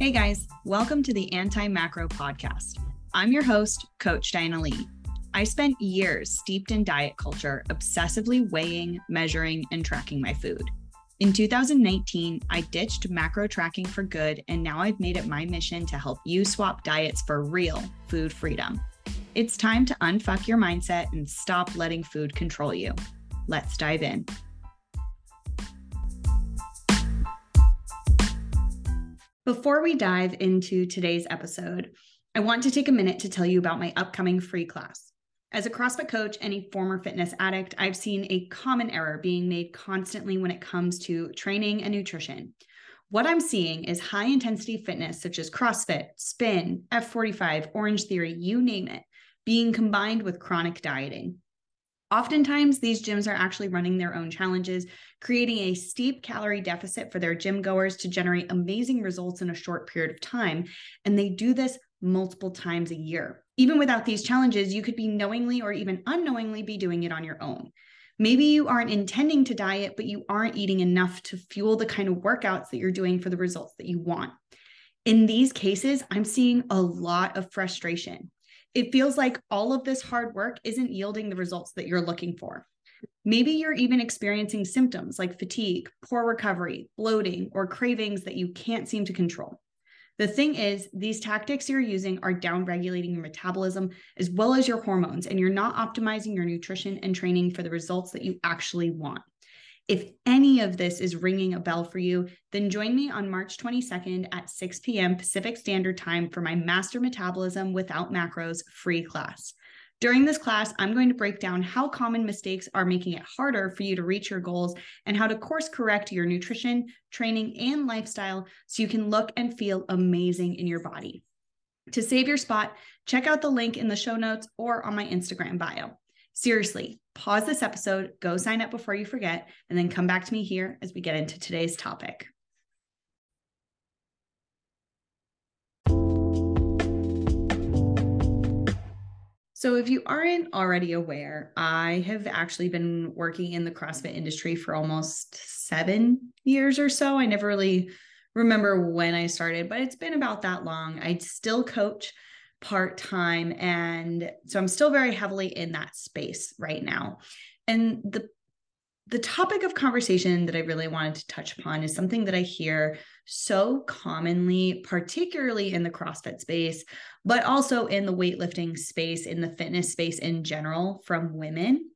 Hey guys, welcome to the Anti Macro Podcast. I'm your host, Coach Diana Leigh. I spent years steeped in diet culture, obsessively weighing, measuring, and tracking my food. In 2019, I ditched macro tracking for good, and now I've made it my mission to help you swap diets for real food freedom. It's time to unfuck your mindset and stop letting food control you. Let's dive in. Before we dive into today's episode, I want to take a minute to tell you about my upcoming free class. As a CrossFit coach and a former fitness addict, I've seen a common error being made constantly when it comes to training and nutrition. What I'm seeing is high intensity fitness such as CrossFit, spin, F45, OrangeTheory, you name it, being combined with chronic dieting. Oftentimes, these gyms are actually running their own challenges, creating a steep calorie deficit for their gym goers to generate amazing results in a short period of time. And they do this multiple times a year. Even without these challenges, you could be knowingly or even unknowingly be doing it on your own. Maybe you aren't intending to diet, but you aren't eating enough to fuel the kind of workouts that you're doing for the results that you want. In these cases, I'm seeing a lot of frustration it feels like all of this hard work isn't yielding the results that you're looking for. Maybe you're even experiencing symptoms like fatigue, poor recovery, bloating, or cravings that you can't seem to control. The thing is, these tactics you're using are downregulating your metabolism as well as your hormones, and you're not optimizing your nutrition and training for the results that you actually want. If any of this is ringing a bell for you, then join me on March 22nd at 6 p.m. Pacific Standard Time for my Master Metabolism Without Macros free class. During this class, I'm going to break down how common mistakes are making it harder for you to reach your goals and how to course correct your nutrition, training, and lifestyle so you can look and feel amazing in your body. To save your spot, check out the link in the show notes or on my Instagram bio. Seriously, pause this episode, go sign up before you forget, and then come back to me here as we get into today's topic. So, if you aren't already aware, I have actually been working in the CrossFit industry for almost seven years or so. I never really remember when I started, but it's been about that long. I still coach part time. And so I'm still very heavily in that space right now. And the the topic of conversation that I really wanted to touch upon is something that I hear so commonly, particularly in the CrossFit space, but also in the weightlifting space, in the fitness space in general from women.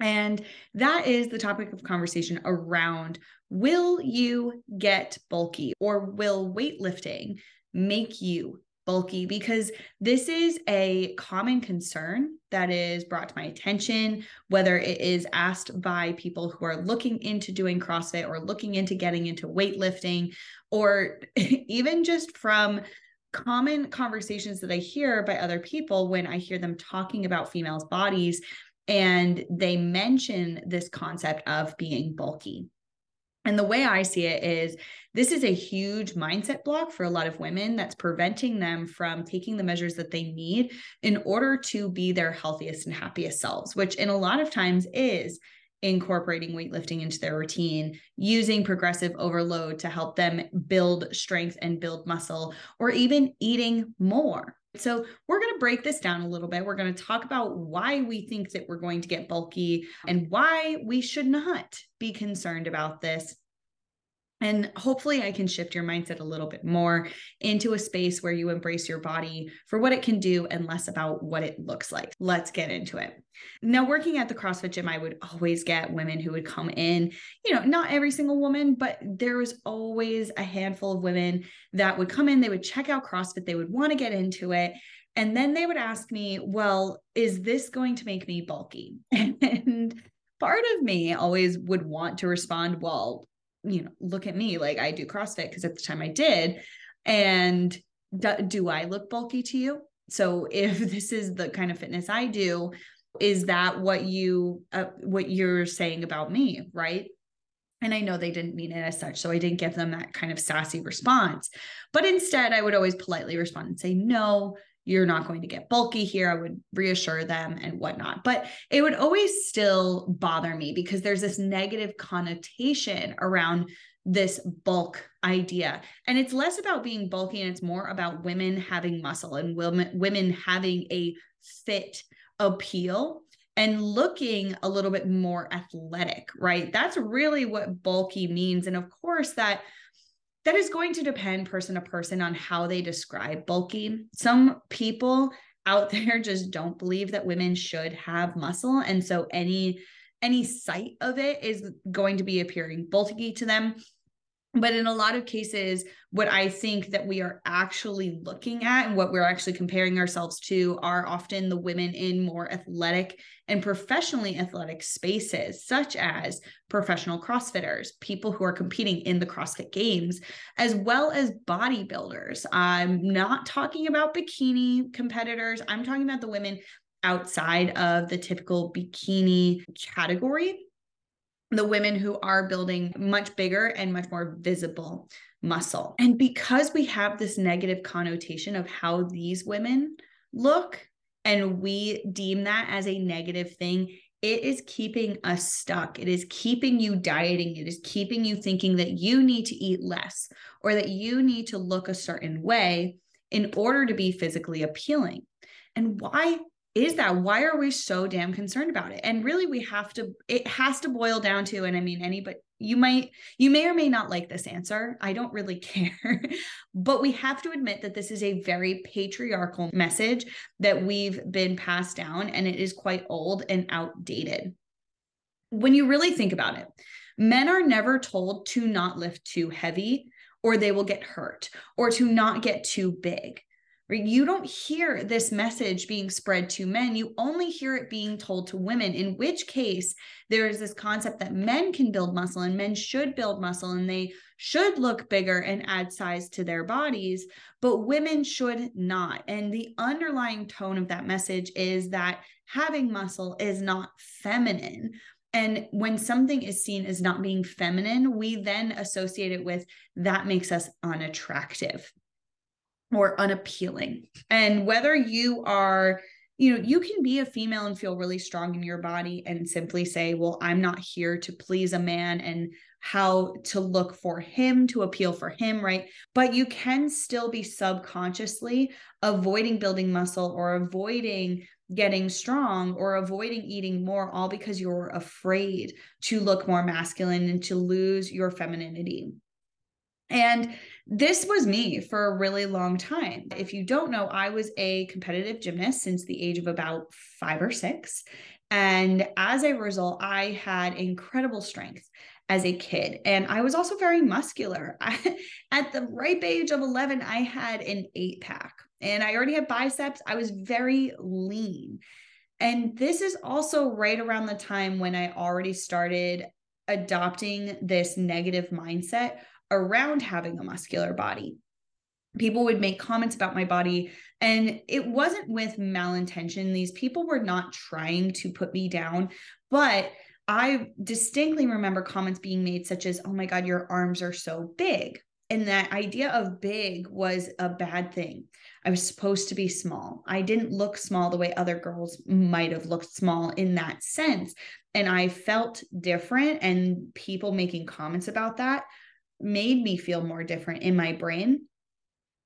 And that is the topic of conversation around will you get bulky or will weightlifting make you bulky because this is a common concern that is brought to my attention, whether it is asked by people who are looking into doing CrossFit or looking into getting into weightlifting, or even just from common conversations that I hear by other people when I hear them talking about females' bodies and they mention this concept of being bulky. And the way I see it is this is a huge mindset block for a lot of women that's preventing them from taking the measures that they need in order to be their healthiest and happiest selves, which in a lot of times is incorporating weightlifting into their routine, using progressive overload to help them build strength and build muscle, or even eating more. So, we're going to break this down a little bit. We're going to talk about why we think that we're going to get bulky and why we should not be concerned about this. And hopefully, I can shift your mindset a little bit more into a space where you embrace your body for what it can do and less about what it looks like. Let's get into it. Now, working at the CrossFit gym, I would always get women who would come in, you know, not every single woman, but there was always a handful of women that would come in, they would check out CrossFit, they would want to get into it. And then they would ask me, well, is this going to make me bulky? and part of me always would want to respond, well, you know, look at me, like I do CrossFit because at the time I did. And do, do I look bulky to you? So if this is the kind of fitness I do, is that what you uh, what you're saying about me, right? And I know they didn't mean it as such. So I didn't give them that kind of sassy response. But instead, I would always politely respond and say, no, you're not going to get bulky here. I would reassure them and whatnot. But it would always still bother me because there's this negative connotation around this bulk idea. And it's less about being bulky and it's more about women having muscle and women women having a fit appeal and looking a little bit more athletic, right? That's really what bulky means. And of course, that that is going to depend person to person on how they describe bulky. Some people out there just don't believe that women should have muscle and so any any sight of it is going to be appearing bulky to them but in a lot of cases what i think that we are actually looking at and what we're actually comparing ourselves to are often the women in more athletic and professionally athletic spaces such as professional crossfitters people who are competing in the crossfit games as well as bodybuilders. I'm not talking about bikini competitors. I'm talking about the women outside of the typical bikini category the women who are building much bigger and much more visible muscle. And because we have this negative connotation of how these women look, and we deem that as a negative thing, it is keeping us stuck. It is keeping you dieting. It is keeping you thinking that you need to eat less or that you need to look a certain way in order to be physically appealing. And why is that why are we so damn concerned about it? And really we have to it has to boil down to and i mean any but you might you may or may not like this answer. I don't really care. But we have to admit that this is a very patriarchal message that we've been passed down and it is quite old and outdated. When you really think about it men are never told to not lift too heavy or they will get hurt or to not get too big? You don't hear this message being spread to men. You only hear it being told to women, in which case there is this concept that men can build muscle and men should build muscle and they should look bigger and add size to their bodies, but women should not. And the underlying tone of that message is that having muscle is not feminine. And when something is seen as not being feminine, we then associate it with that makes us unattractive or unappealing. And whether you are, you know, you can be a female and feel really strong in your body and simply say, well, I'm not here to please a man and how to look for him to appeal for him, right? But you can still be subconsciously avoiding building muscle or avoiding getting strong or avoiding eating more, all because you're afraid to look more masculine and to lose your femininity. And this was me for a really long time. If you don't know, I was a competitive gymnast since the age of about five or six. And as a result, I had incredible strength as a kid. And I was also very muscular. At the ripe age of 11, I had an eight pack and I already had biceps. I was very lean. And this is also right around the time when I already started adopting this negative mindset around having a muscular body. People would make comments about my body, and it wasn't with malintention. These people were not trying to put me down, but I distinctly remember comments being made, such as, Oh my God, your arms are so big. And that idea of big was a bad thing. I was supposed to be small. I didn't look small the way other girls might have looked small in that sense. And I felt different, and people making comments about that made me feel more different in my brain.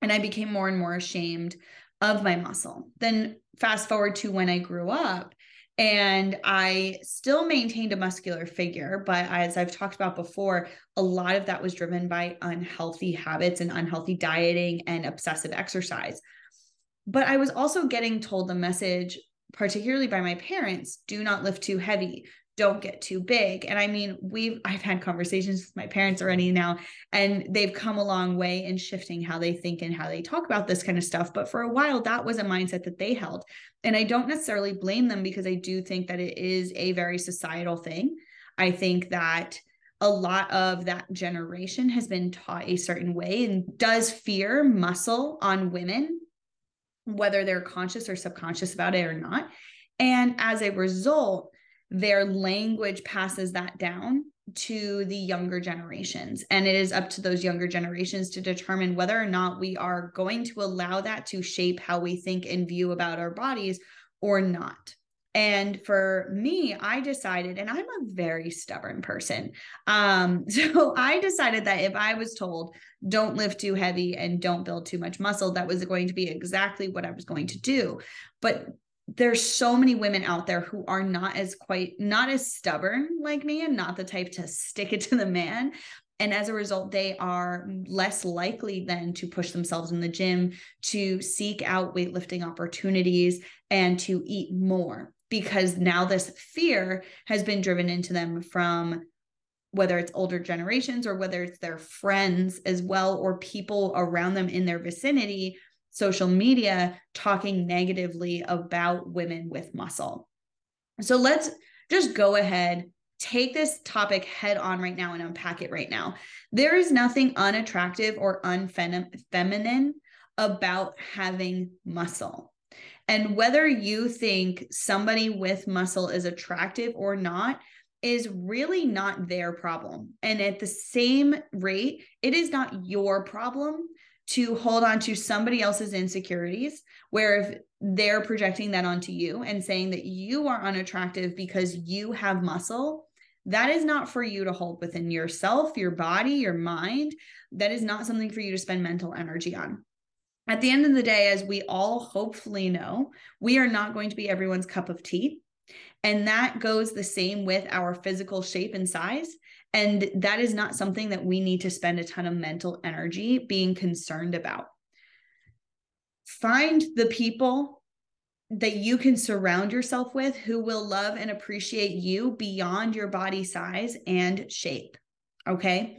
And I became more and more ashamed of my muscle. Then fast forward to when I grew up and I still maintained a muscular figure, but as I've talked about before, a lot of that was driven by unhealthy habits and unhealthy dieting and obsessive exercise. But I was also getting told the message, particularly by my parents do not lift too heavy, don't get too big. And I mean, we've I've had conversations with my parents already now, and they've come a long way in shifting how they think and how they talk about this kind of stuff. But for a while, that was a mindset that they held. And I don't necessarily blame them because I do think that it is a very societal thing. I think that a lot of that generation has been taught a certain way and does fear muscle on women, whether they're conscious or subconscious about it or not. And as a result, their language passes that down to the younger generations. And it is up to those younger generations to determine whether or not we are going to allow that to shape how we think and view about our bodies or not. And for me, I decided, and I'm a very stubborn person. Um, so I decided that if I was told, don't lift too heavy and don't build too much muscle, that was going to be exactly what I was going to do. But there's so many women out there who are not as quite not as stubborn like me and not the type to stick it to the man. And as a result they are less likely then to push themselves in the gym to seek out weightlifting opportunities and to eat more because now this fear has been driven into them from whether it's older generations or whether it's their friends as well or people around them in their vicinity social media talking negatively about women with muscle. So let's just go ahead, take this topic head on right now and unpack it right now. There is nothing unattractive or unfeminine about having muscle. And whether you think somebody with muscle is attractive or not is really not their problem. And at the same rate, it is not your problem to hold on to somebody else's insecurities, where if they're projecting that onto you and saying that you are unattractive because you have muscle, that is not for you to hold within yourself, your body, your mind. That is not something for you to spend mental energy on. At the end of the day, as we all hopefully know, we are not going to be everyone's cup of tea. And that goes the same with our physical shape and size. And that is not something that we need to spend a ton of mental energy being concerned about. Find the people that you can surround yourself with who will love and appreciate you beyond your body size and shape. Okay.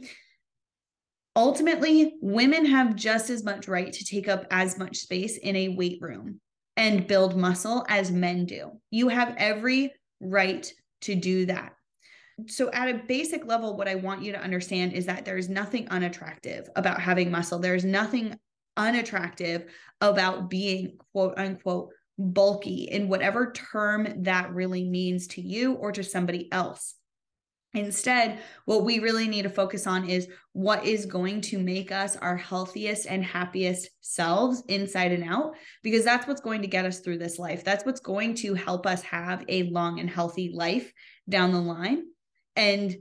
Ultimately, women have just as much right to take up as much space in a weight room and build muscle as men do. You have every right to do that so at a basic level what i want you to understand is that there's nothing unattractive about having muscle. There's nothing unattractive about being quote unquote bulky in whatever term that really means to you or to somebody else. Instead, what we really need to focus on is what is going to make us our healthiest and happiest selves inside and out, because that's what's going to get us through this life. That's what's going to help us have a long and healthy life down the line and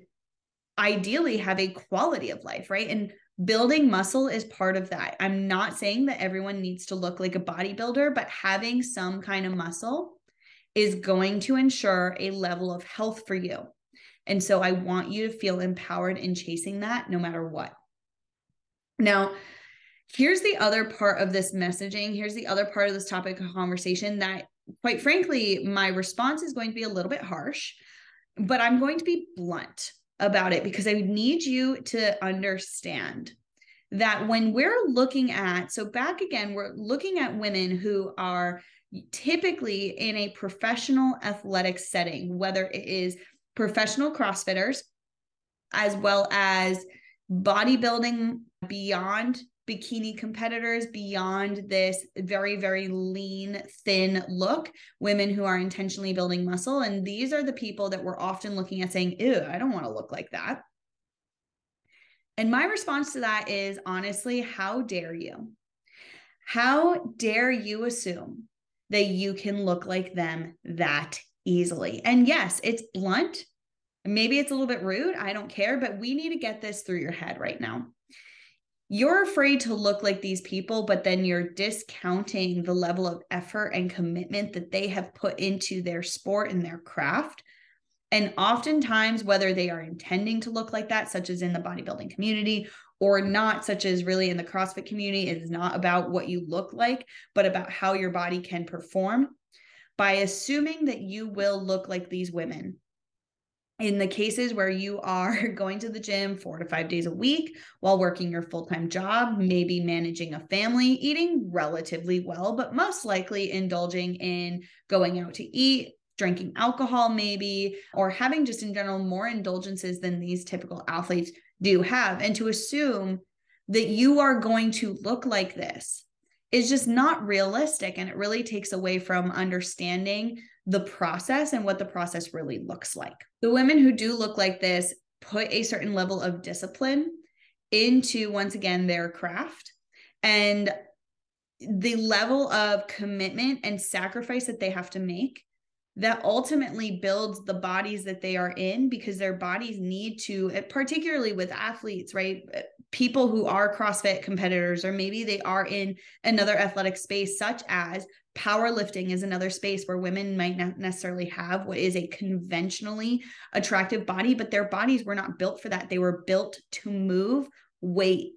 ideally have a quality of life, right? And building muscle is part of that. I'm not saying that everyone needs to look like a bodybuilder, but having some kind of muscle is going to ensure a level of health for you. And so I want you to feel empowered in chasing that no matter what. Now, here's the other part of this messaging. Here's the other part of this topic of conversation that, quite frankly, my response is going to be a little bit harsh but I'm going to be blunt about it because I need you to understand that when we're looking at, so back again, we're looking at women who are typically in a professional athletic setting, whether it is professional CrossFitters as well as bodybuilding beyond bikini competitors beyond this very, very lean, thin look, women who are intentionally building muscle. And these are the people that we're often looking at saying, ew, I don't want to look like that. And my response to that is honestly, how dare you? How dare you assume that you can look like them that easily? And yes, it's blunt. Maybe it's a little bit rude. I don't care, but we need to get this through your head right now you're afraid to look like these people, but then you're discounting the level of effort and commitment that they have put into their sport and their craft. And oftentimes, whether they are intending to look like that, such as in the bodybuilding community, or not, such as really in the CrossFit community, it is not about what you look like, but about how your body can perform. By assuming that you will look like these women, in the cases where you are going to the gym four to five days a week while working your full time job, maybe managing a family, eating relatively well, but most likely indulging in going out to eat, drinking alcohol, maybe, or having just in general more indulgences than these typical athletes do have. And to assume that you are going to look like this is just not realistic. And it really takes away from understanding the process and what the process really looks like. The women who do look like this put a certain level of discipline into, once again, their craft. And the level of commitment and sacrifice that they have to make that ultimately builds the bodies that they are in because their bodies need to particularly with athletes right people who are crossfit competitors or maybe they are in another athletic space such as powerlifting is another space where women might not necessarily have what is a conventionally attractive body but their bodies were not built for that they were built to move weight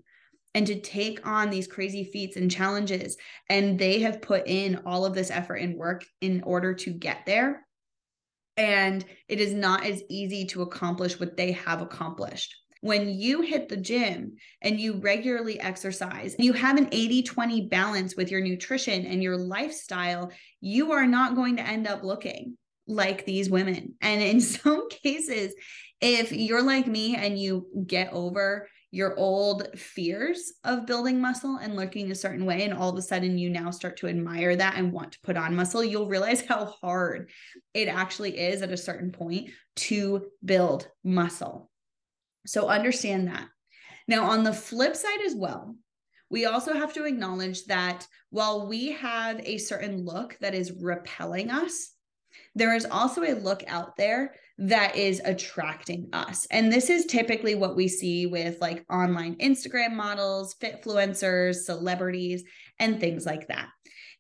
and to take on these crazy feats and challenges. And they have put in all of this effort and work in order to get there. And it is not as easy to accomplish what they have accomplished. When you hit the gym and you regularly exercise, and you have an 80 20 balance with your nutrition and your lifestyle, you are not going to end up looking like these women. And in some cases, if you're like me and you get over your old fears of building muscle and looking a certain way and all of a sudden you now start to admire that and want to put on muscle you'll realize how hard it actually is at a certain point to build muscle so understand that now on the flip side as well we also have to acknowledge that while we have a certain look that is repelling us there is also a look out there that is attracting us. And this is typically what we see with like online Instagram models, fitfluencers, celebrities, and things like that.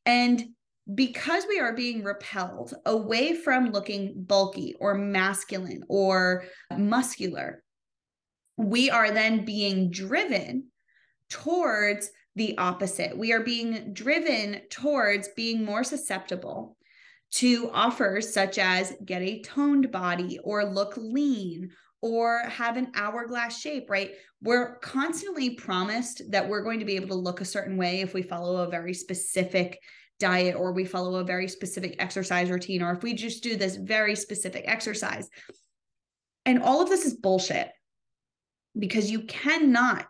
And because we are being repelled away from looking bulky or masculine or muscular, we are then being driven towards the opposite. We are being driven towards being more susceptible to offers such as get a toned body or look lean or have an hourglass shape, right? We're constantly promised that we're going to be able to look a certain way if we follow a very specific diet or we follow a very specific exercise routine or if we just do this very specific exercise. And all of this is bullshit because you cannot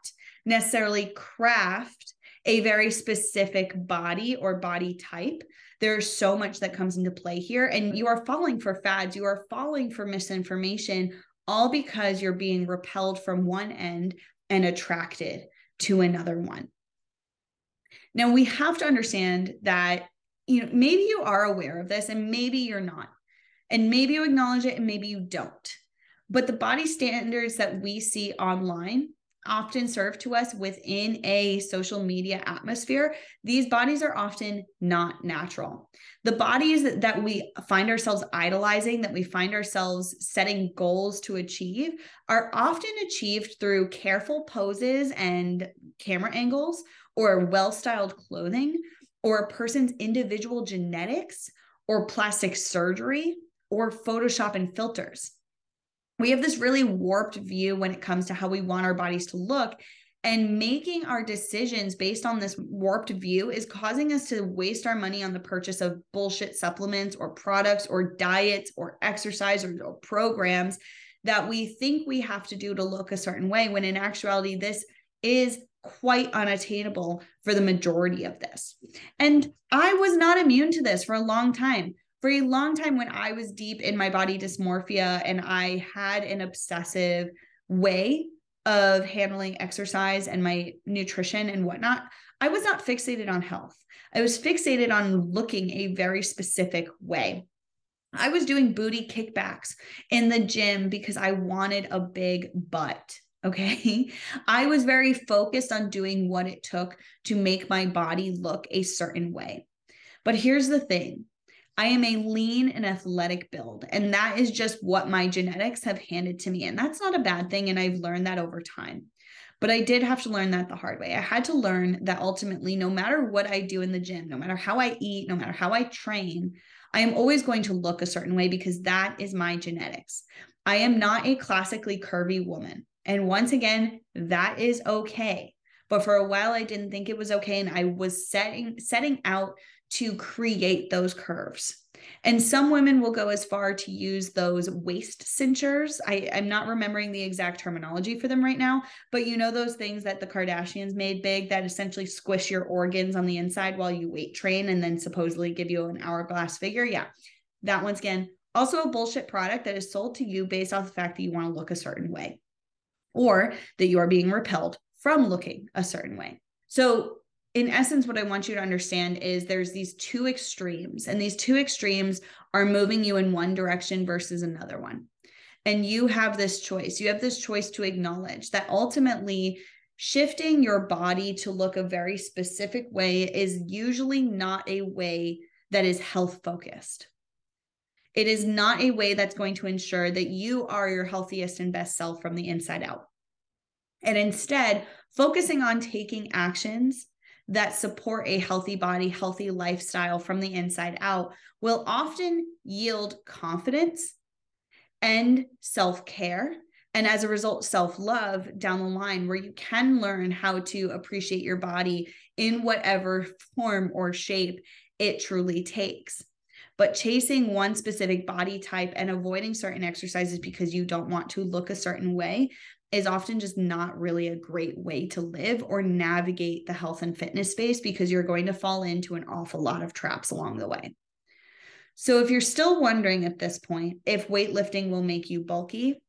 necessarily craft a very specific body or body type there's so much that comes into play here. And you are falling for fads, you are falling for misinformation, all because you're being repelled from one end and attracted to another one. Now, we have to understand that, you know, maybe you are aware of this and maybe you're not. And maybe you acknowledge it and maybe you don't. But the body standards that we see online often serve to us within a social media atmosphere, these bodies are often not natural. The bodies that we find ourselves idolizing, that we find ourselves setting goals to achieve, are often achieved through careful poses and camera angles, or well styled clothing, or a person's individual genetics, or plastic surgery, or Photoshop and filters we have this really warped view when it comes to how we want our bodies to look. And making our decisions based on this warped view is causing us to waste our money on the purchase of bullshit supplements or products or diets or exercise or, or programs that we think we have to do to look a certain way, when in actuality, this is quite unattainable for the majority of this. And I was not immune to this for a long time for a long time when I was deep in my body dysmorphia and I had an obsessive way of handling exercise and my nutrition and whatnot, I was not fixated on health. I was fixated on looking a very specific way. I was doing booty kickbacks in the gym because I wanted a big butt. Okay. I was very focused on doing what it took to make my body look a certain way. But here's the thing I am a lean and athletic build. And that is just what my genetics have handed to me. And that's not a bad thing. And I've learned that over time. But I did have to learn that the hard way. I had to learn that ultimately, no matter what I do in the gym, no matter how I eat, no matter how I train, I am always going to look a certain way because that is my genetics. I am not a classically curvy woman. And once again, that is okay. But for a while I didn't think it was okay and I was setting setting out to create those curves. And some women will go as far to use those waist cinchers. I, I'm not remembering the exact terminology for them right now, but you know those things that the Kardashians made big that essentially squish your organs on the inside while you weight train and then supposedly give you an hourglass figure. Yeah. that once again, also a bullshit product that is sold to you based off the fact that you want to look a certain way or that you are being repelled from looking a certain way. So, in essence, what I want you to understand is there's these two extremes, and these two extremes are moving you in one direction versus another one. And you have this choice. You have this choice to acknowledge that ultimately shifting your body to look a very specific way is usually not a way that is health focused. It is not a way that's going to ensure that you are your healthiest and best self from the inside out. And instead, focusing on taking actions that support a healthy body, healthy lifestyle from the inside out will often yield confidence and self care. And as a result, self love down the line, where you can learn how to appreciate your body in whatever form or shape it truly takes. But chasing one specific body type and avoiding certain exercises because you don't want to look a certain way is often just not really a great way to live or navigate the health and fitness space because you're going to fall into an awful lot of traps along the way. So, if you're still wondering at this point if weightlifting will make you bulky,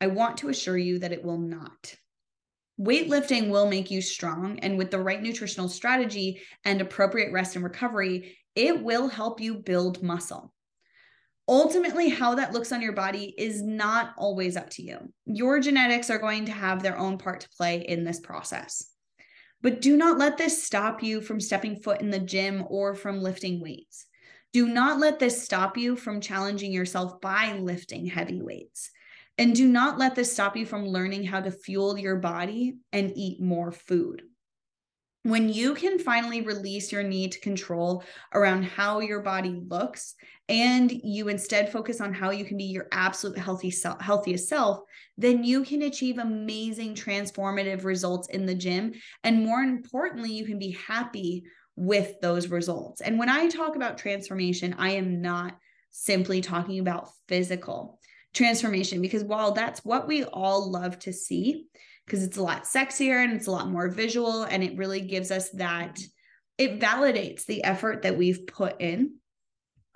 I want to assure you that it will not. Weightlifting will make you strong, and with the right nutritional strategy and appropriate rest and recovery, it will help you build muscle. Ultimately, how that looks on your body is not always up to you. Your genetics are going to have their own part to play in this process. But do not let this stop you from stepping foot in the gym or from lifting weights. Do not let this stop you from challenging yourself by lifting heavy weights. And do not let this stop you from learning how to fuel your body and eat more food when you can finally release your need to control around how your body looks and you instead focus on how you can be your absolute healthy self, healthiest self then you can achieve amazing transformative results in the gym. And more importantly you can be happy with those results. And when i talk about transformation i am not simply talking about physical transformation because while that's what we all love to see because it's a lot sexier and it's a lot more visual and it really gives us that it validates the effort that we've put in.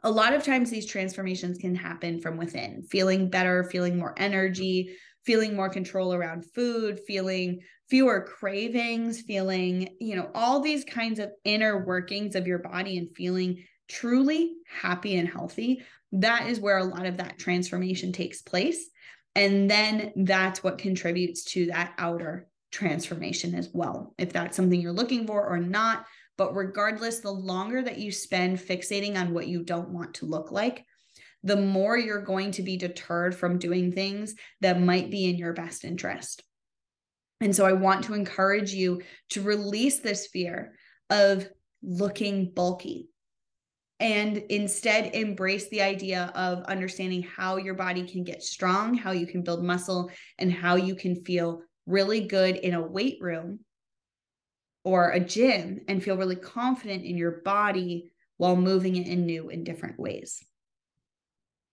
A lot of times these transformations can happen from within feeling better feeling more energy feeling more control around food feeling fewer cravings feeling you know all these kinds of inner workings of your body and feeling truly happy and healthy. That is where a lot of that transformation takes place and then that's what contributes to that outer transformation as well, if that's something you're looking for or not. But regardless, the longer that you spend fixating on what you don't want to look like, the more you're going to be deterred from doing things that might be in your best interest. And so I want to encourage you to release this fear of looking bulky, and instead embrace the idea of understanding how your body can get strong, how you can build muscle, and how you can feel really good in a weight room or a gym and feel really confident in your body while moving it in new and different ways.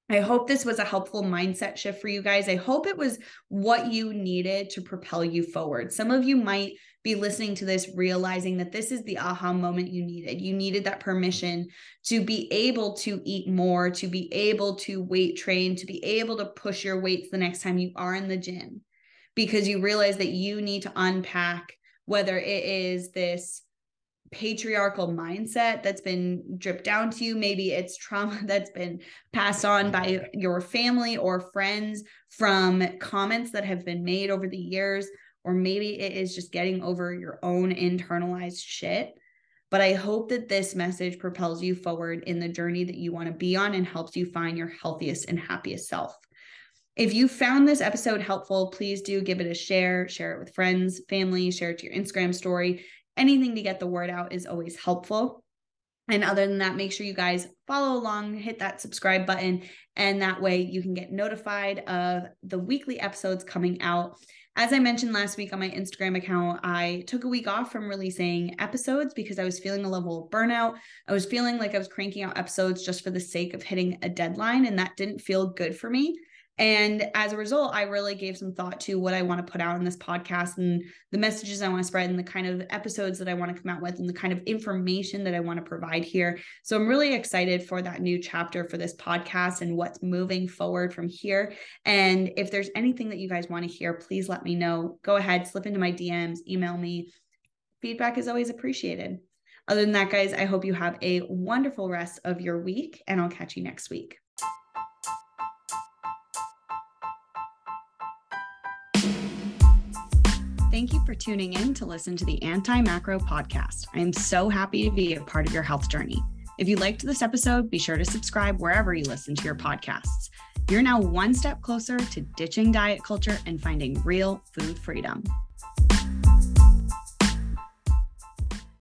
I hope this was a helpful mindset shift for you guys. I hope it was what you needed to propel you forward. Some of you might be listening to this realizing that this is the aha moment you needed. You needed that permission to be able to eat more, to be able to weight train, to be able to push your weights the next time you are in the gym because you realize that you need to unpack whether it is this patriarchal mindset that's been dripped down to you. Maybe it's trauma that's been passed on by your family or friends from comments that have been made over the years. Or maybe it is just getting over your own internalized shit. But I hope that this message propels you forward in the journey that you want to be on and helps you find your healthiest and happiest self. If you found this episode helpful, please do give it a share, share it with friends, family, share it to your Instagram story anything to get the word out is always helpful. And other than that, make sure you guys follow along, hit that subscribe button, and that way you can get notified of the weekly episodes coming out. As I mentioned last week on my Instagram account, I took a week off from releasing episodes because I was feeling a level of burnout. I was feeling like I was cranking out episodes just for the sake of hitting a deadline, and that didn't feel good for me. And as a result, I really gave some thought to what I want to put out in this podcast and the messages I want to spread and the kind of episodes that I want to come out with and the kind of information that I want to provide here. So I'm really excited for that new chapter for this podcast and what's moving forward from here. And if there's anything that you guys want to hear, please let me know. Go ahead, slip into my DMs, email me. Feedback is always appreciated. Other than that, guys, I hope you have a wonderful rest of your week, and I'll catch you next week. Thank you for tuning in to listen to the Anti Macro podcast. I am so happy to be a part of your health journey. If you liked this episode, be sure to subscribe wherever you listen to your podcasts. You're now one step closer to ditching diet culture and finding real food freedom.